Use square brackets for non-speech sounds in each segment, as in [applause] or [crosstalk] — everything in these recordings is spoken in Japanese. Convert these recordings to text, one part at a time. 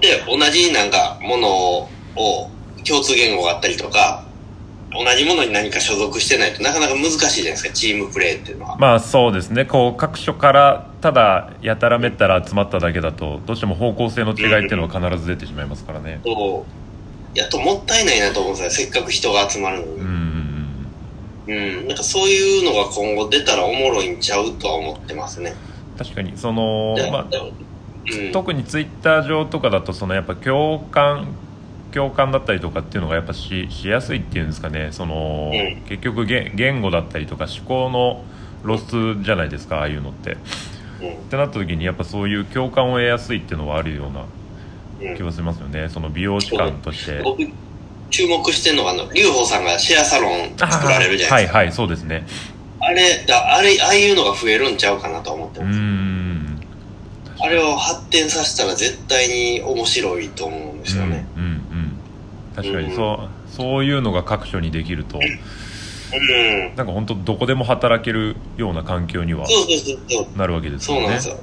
で、同じなんかものを共通言語があったりとか、同じものに何か所属してないとなかなか難しいじゃないですか、チームプレーっていうのは。まあそうですねこう各所からただやたらめったら集まっただけだとどうしても方向性の違いっていうのは必ず出てしまいますからねそう。やっともったいないなと思うんですよ、せっかく人が集まるのに。うんうんうん、なんかそういうのが今後出たらおもろいんちゃうとは思ってますね。うん確かにそのでまあうん、特にツイッター上とかだとそのやっぱ共感共感だったりとかっていうのがやっぱししやすいっていうんですかね。その、うん。結局言言語だったりとか思考の露出じゃないですかああいうのって。ってなった時にやっぱそういう共感を得やすいっていうのはあるような気はしますよね。その美容師館として。僕、注目してるのが、あの、劉邦さんがシェアサロン作られるじゃないですか。はいはいそうですね。あれ、だあれ、ああいうのが増えるんちゃうかなと思ってます。んあれを発展させたら絶対に面白いと思うんですよね。うんうんうん確かにうんそうそういうのが各所にできるとうん。なんか本当どこでも働けるような環境にはそうそうそうそう。なるわけですよねそうなんですよ。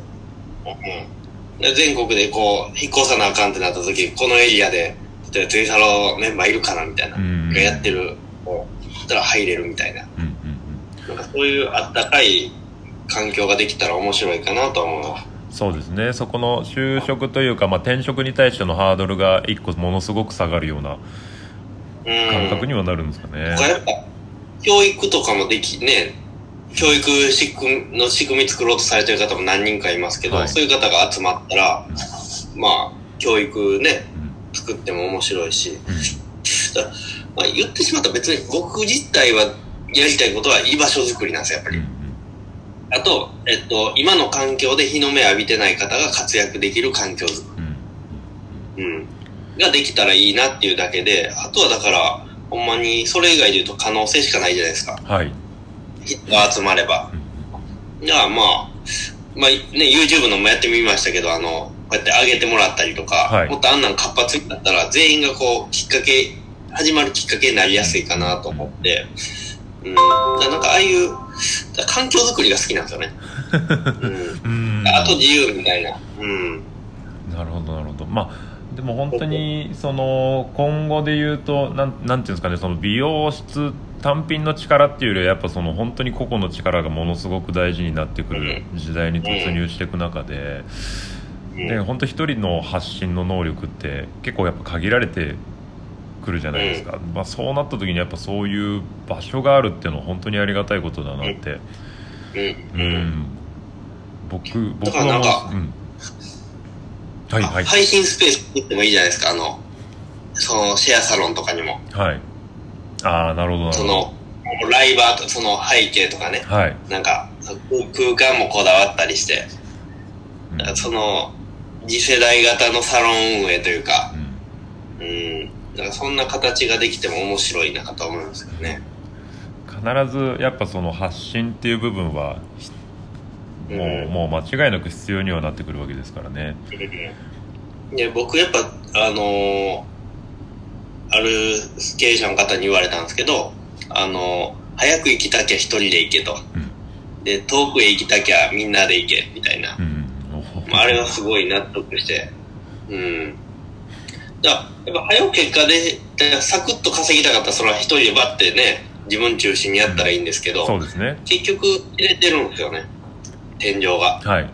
うん。で全国でこう、引っ越さなあかんってなった時、このエリアで、例えばツイサロメンバーいるかなみたいな。うんがやってる、こう、たら入れるみたいな。うんうんなんかそういうあったかい環境ができたら面白いかなと思うそうですね。そこの就職というか、まあ、転職に対してのハードルが一個ものすごく下がるようなうん。感覚にはなるんですかね、他やっぱ、教育とかもでき、ね、教育仕組みの仕組み作ろうとされてる方も何人かいますけど、はい。そういう方が集まったら、まあ、教育ね、うん。作っても面白いし、うん。まあ、言ってしまったら別に僕自体はやりたいことは居場所作りなんですよ、やっぱり。うんあと、えっと、今の環境で日の目浴びてない方が活躍できる環境づくうんうんうん。ができたらいいなっていうだけで、あとはだから、ほんまにそれ以外で言うと可能性しかないじゃないですか。はい人が集まれば。じゃあまあ、まあね、YouTube のもやってみましたけど、あの、こうやって上げてもらったりとか、はいもっとあんなん活発になったら、全員がこう、きっかけ、始まるきっかけになりやすいかなと思って、うん。なんかああいう、環境づくりが好きなんですよね。[laughs] うん。うんあと自由みたいな。うん。なるほどなるほどまあでも本当にその今後で言うとなんなんていうんですかねその美容室単品の力っていうよりはやっぱその本当に個々の力がものすごく大事になってくる時代に突入していく中で、うんで本当一人の発信の能力って結構やっぱ限られてくるじゃないですか、まあ、そうなった時にやっぱそういう場所があるっていうのは本当にありがたいことだなって、うん。ううん。ん、僕僕だからなんかは、うん、はいはい。配信スペース作ってもいいじゃないですか、あの、そのシェアサロンとかにも。はい。ああ、なるほど、なるほその、ライバーと、その背景とかね、ど。はい。なんか、そ空間もこだわったりして、うん。その、次世代型のサロン運営というか、うん。うん、だからそんな形ができても面白いなと思うんですけどね。必ずやっぱその発信っていう部分は、ひもう、うんもう間違いなく必要にはなってくるわけですからね。で、僕やっぱ、あのーある経営者の方に言われたんですけど、あのー早く行きたきゃ一人で行けと。で、遠くへ行きたきゃみんなで行け、みたいな。うん。あれはすごい納得して。うん。やっぱ早く結果で、サクッと稼ぎたかったらそれは一人でバッてね、自分中心にやったらいいんですけど、そうですね。結局入れてるんですよね。天井が。はい。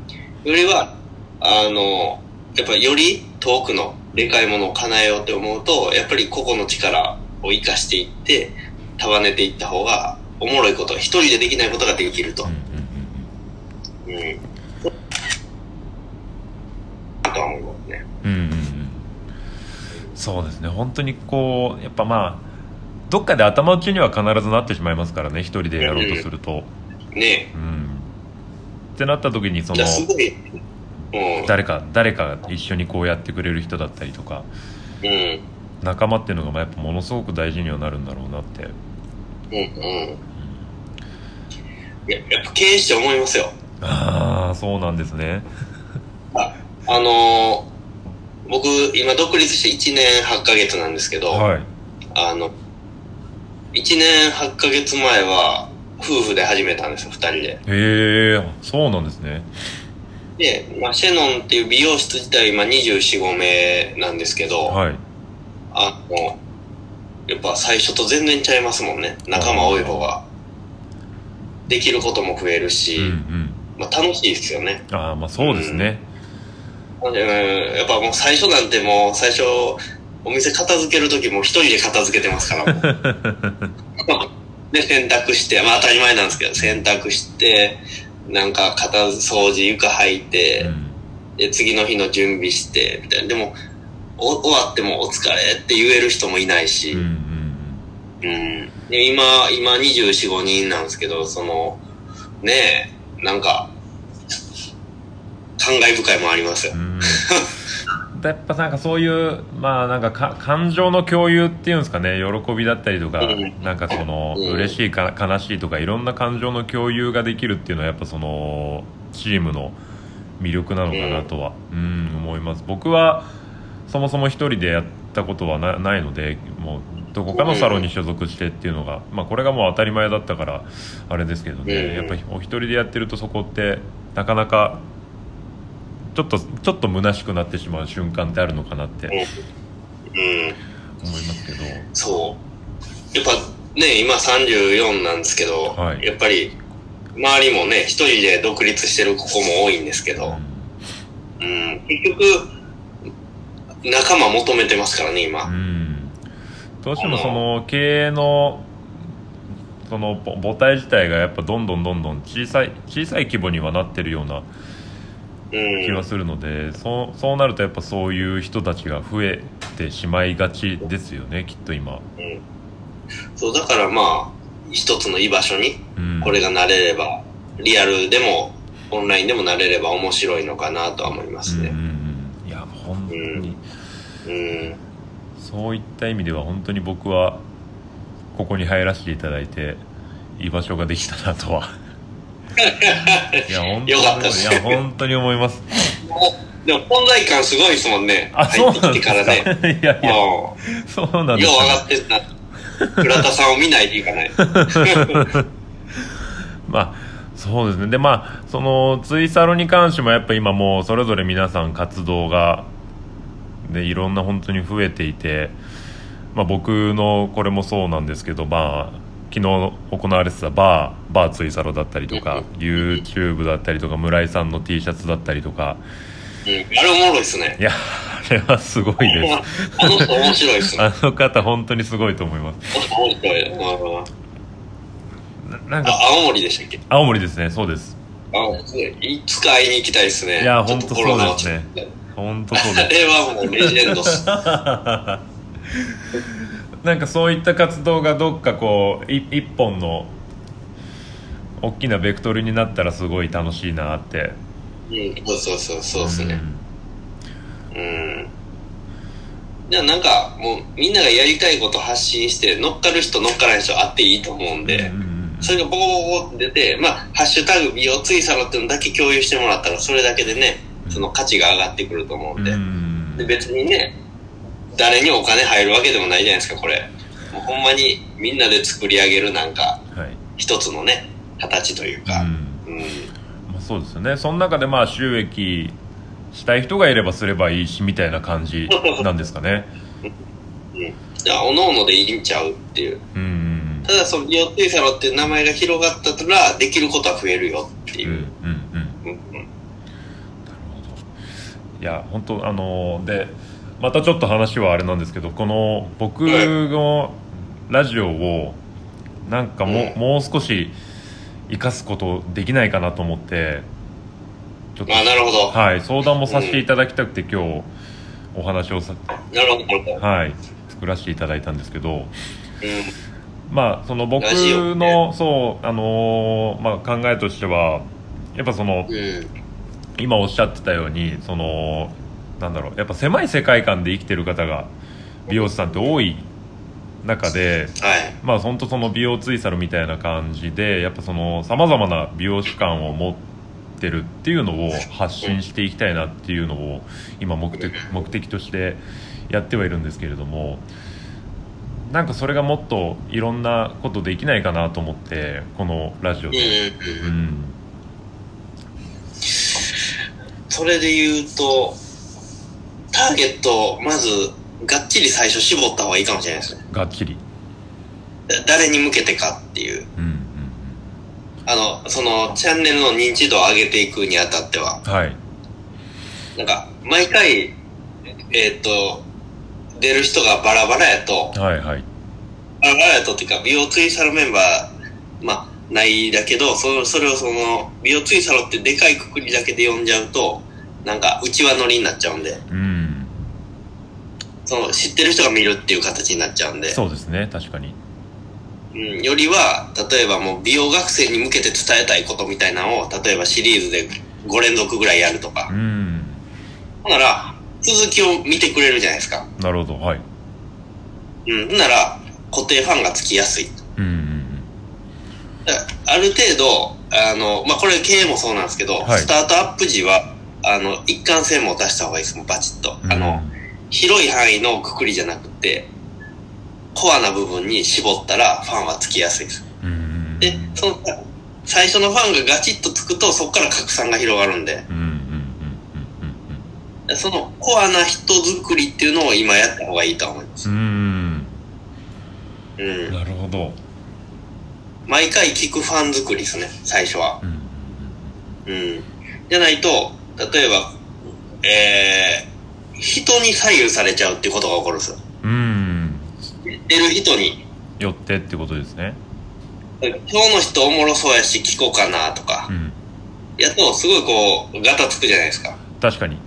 よりは、あの、やっぱより遠くのでかいものを叶えようって思うと、やっぱり個々の力を生かしていって、束ねていった方が、おもろいこと、一人でできないことができるとうん。うんうんうん。とは思いますね。うんうんうんうんそうですね本当にこうやっぱまあどっかで頭打ちには必ずなってしまいますからね一人でやろうとするとねうんってなった時にそえ。の。誰か誰かが一緒にこうやってくれる人だったりとかうん。仲間っていうのがまあやっぱものすごく大事にはなるんだろうなってうん。うん。いや、やっぱ経営して思いますよ。ああそうなんですねああのー僕、今独立して1年8ヶ月なんですけど、はいあの、1年8ヶ月前は、夫婦で始めたんですよ、2人で。へえそうなんですねで、まあ、シェノンっていう美容室自体今24、5名なんですけど、はいあの、やっぱ最初と全然ちゃいますもんね。仲間多い方が。できることも増えるし、うんうんまあ楽しいですよね。ああまあそうですね、うんやっぱもう最初なんてもう最初、お店片付ける時も一人で片付けてますから。[laughs] で、洗濯して、まあ当たり前なんですけど、洗濯して、なんか片掃除、床履いて、うんで、次の日の準備して、みたいな。でも、お終わってもお疲れって言える人もいないし、うんうんうん。で、今、今24、5人なんですけど、その、ねえ、なんか、感慨深いもありますやっぱなんかそういうまあなんかか感情の共有っていうんですかね。喜びだったりとか、うん。なんかその、うん。嬉しいか悲しいとかいろんな感情の共有ができるっていうのはやっぱそのチームの魅力なのかなとは、うん、思います。僕はそもそも一人でやったことはなないのでもうどこかのサロンに所属してっていうのが、まあ、これがもう当たり前だったからあれですけどね、うん。やっぱりお一人でやってるとそこってなかなかちょっとちょっと虚しくなってしまう瞬間ってあるのかなってうん。思いますけど、そう。やっぱね、今34なんですけど、はいやっぱり、周りもね、一人で独立してる子も多いんですけど、うん、結局、仲間求めてますからね、う今。ん、どうしてもその経営のそのぼ母体自体がやっぱどんどんどんどん小さい小さい規模にはなってるようなうん。気はするので、そうそうなるとやっぱそういう人たちが増えてしまいがちですよねきっと今、うん。そう、だからまあ、一つの居場所に、うん、これがなれれば、リアルでも、オンラインでもなれれば面白いのかなとは思いますね。うんうんうん。いや本当に、うん。そういった意味では本当に僕はここに入らせていただいて居場所ができたなとはいや本当かったですいや本当に思いますでも存在感すごいですもんね。あそうなんですか？てからね。いやいやうんそうなんですよう上よがってった。倉田さんを見ないといかない。[laughs] まあそうですねでまあそのツイサロに関してもやっぱ今もうそれぞれ皆さん活動がでいろんな本当に増えていて、まあ、僕のこれもそうなんですけどまあ昨日行われてたバーバーツイサロだったりとか YouTube だったりとか村井さんの T シャツだったりとかうん。あれおもろいですねい。やあれはすごいですあの人面白いですね。あの方本当にすごいと思います面白い。うんななんかあ青森でしたっけ？青森ですねそうですあいつか会いに行きたいですね。いやちょっとほんとそうですね本当そうですあれはもうレジェンドっす。[laughs] なんかそういった活動がどっかこうい一本の大きなベクトルになったらすごい楽しいなって。うん、そうそうそう、そうですね。ん。うん。じゃあなんか、もうみんながやりたいこと発信して、乗っかる人乗っからない人あっていいと思うんで、うんそれがボコボコって出て、まあ、ハッシュタグ美容ツイサロっていうのだけ共有してもらったら、それだけでね、その価値が上がってくると思うんで、うん。で別にね、誰にお金入るわけでもないじゃないですか、これ。もうほんまにみんなで作り上げるなんか、はい一つのね、形というか、うんうん。まあ、そうですよねその中でまあ収益したい人がいればすればいいしみたいな感じなんですかね [laughs] うん。じゃあ、おのおのでいいんちゃうっていう。うただ、その、美容ツイサロっていう名前が広がったら、できることは増えるよってうんうんいう。うんうんうんうんいや本当あのでまたちょっと話はあれなんですけどこの僕のラジオをなんかも,、うんもう少し生かすことできないかなと思ってちょっとあ、なるほど。はい相談もさせていただきたくて今日お話をさなるほど。はい作らせていただいたんですけどうん。まあその僕の、そうあのーまあ考えとしてはやっぱそのうん。今おっしゃってたようにそのなんだろうやっぱ狭い世界観で生きてる方が美容師さんって多い中ではい。まあ本当その美容ツイサルみたいな感じでやっぱそのさまざまな美容師感を持ってるっていうのを発信していきたいなっていうのを今目的目的としてやってはいるんですけれどもなんかそれがもっといろんなことできないかなと思ってこのラジオうんで。うんそれで言うと、ターゲットをまず、がっちり最初絞った方がいいかもしれないですね。がっちり。だ誰に向けてかっていう。うんうんあの、その、チャンネルの認知度を上げていくにあたっては、うんはい。なんか、毎回、えっ、と、出る人がバラバラやと、はいはい。バラバラやとっていうか、美容ツイサロメンバー、まあ、ないだけど、そのそれをその、美容ツイサロってでかいくくりだけで呼んじゃうと、なんか、内輪乗りになっちゃうんで、うんその、知ってる人が見るっていう形になっちゃうんで、そうですね確かに。うん、よりは、例えばもう美容学生に向けて伝えたいことみたいなのを、例えばシリーズで5連続ぐらいやるとか。う、ん。ほんなら、続きを見てくれるじゃないですか。なるほどはい。うん、なら、固定ファンがつきやすい。うんうん。ある程度、あの、まあ、これ経営もそうなんですけど、はい。スタートアップ時は、あの、一貫性も出した方がいいです、もうバチッと。うん。あの、広い範囲のくくりじゃなくて、コアな部分に絞ったらファンはつきやすいです。で、その、最初のファンがガチッとつくと、そこから拡散が広がるんで、そのコアな人作りっていうのを今やった方がいいと思います。うんうんうん。なるほど毎回聞くファン作りですね、最初は。うんうん。じゃないと、例えば、えー、人に左右されちゃうっていうことが起こるんですよ。うん。出る人に、よってってことですね。今日の人おもろそうやし聞こうかなとか。う、ん。やとすごいこう、ガタつくじゃないですか。確かに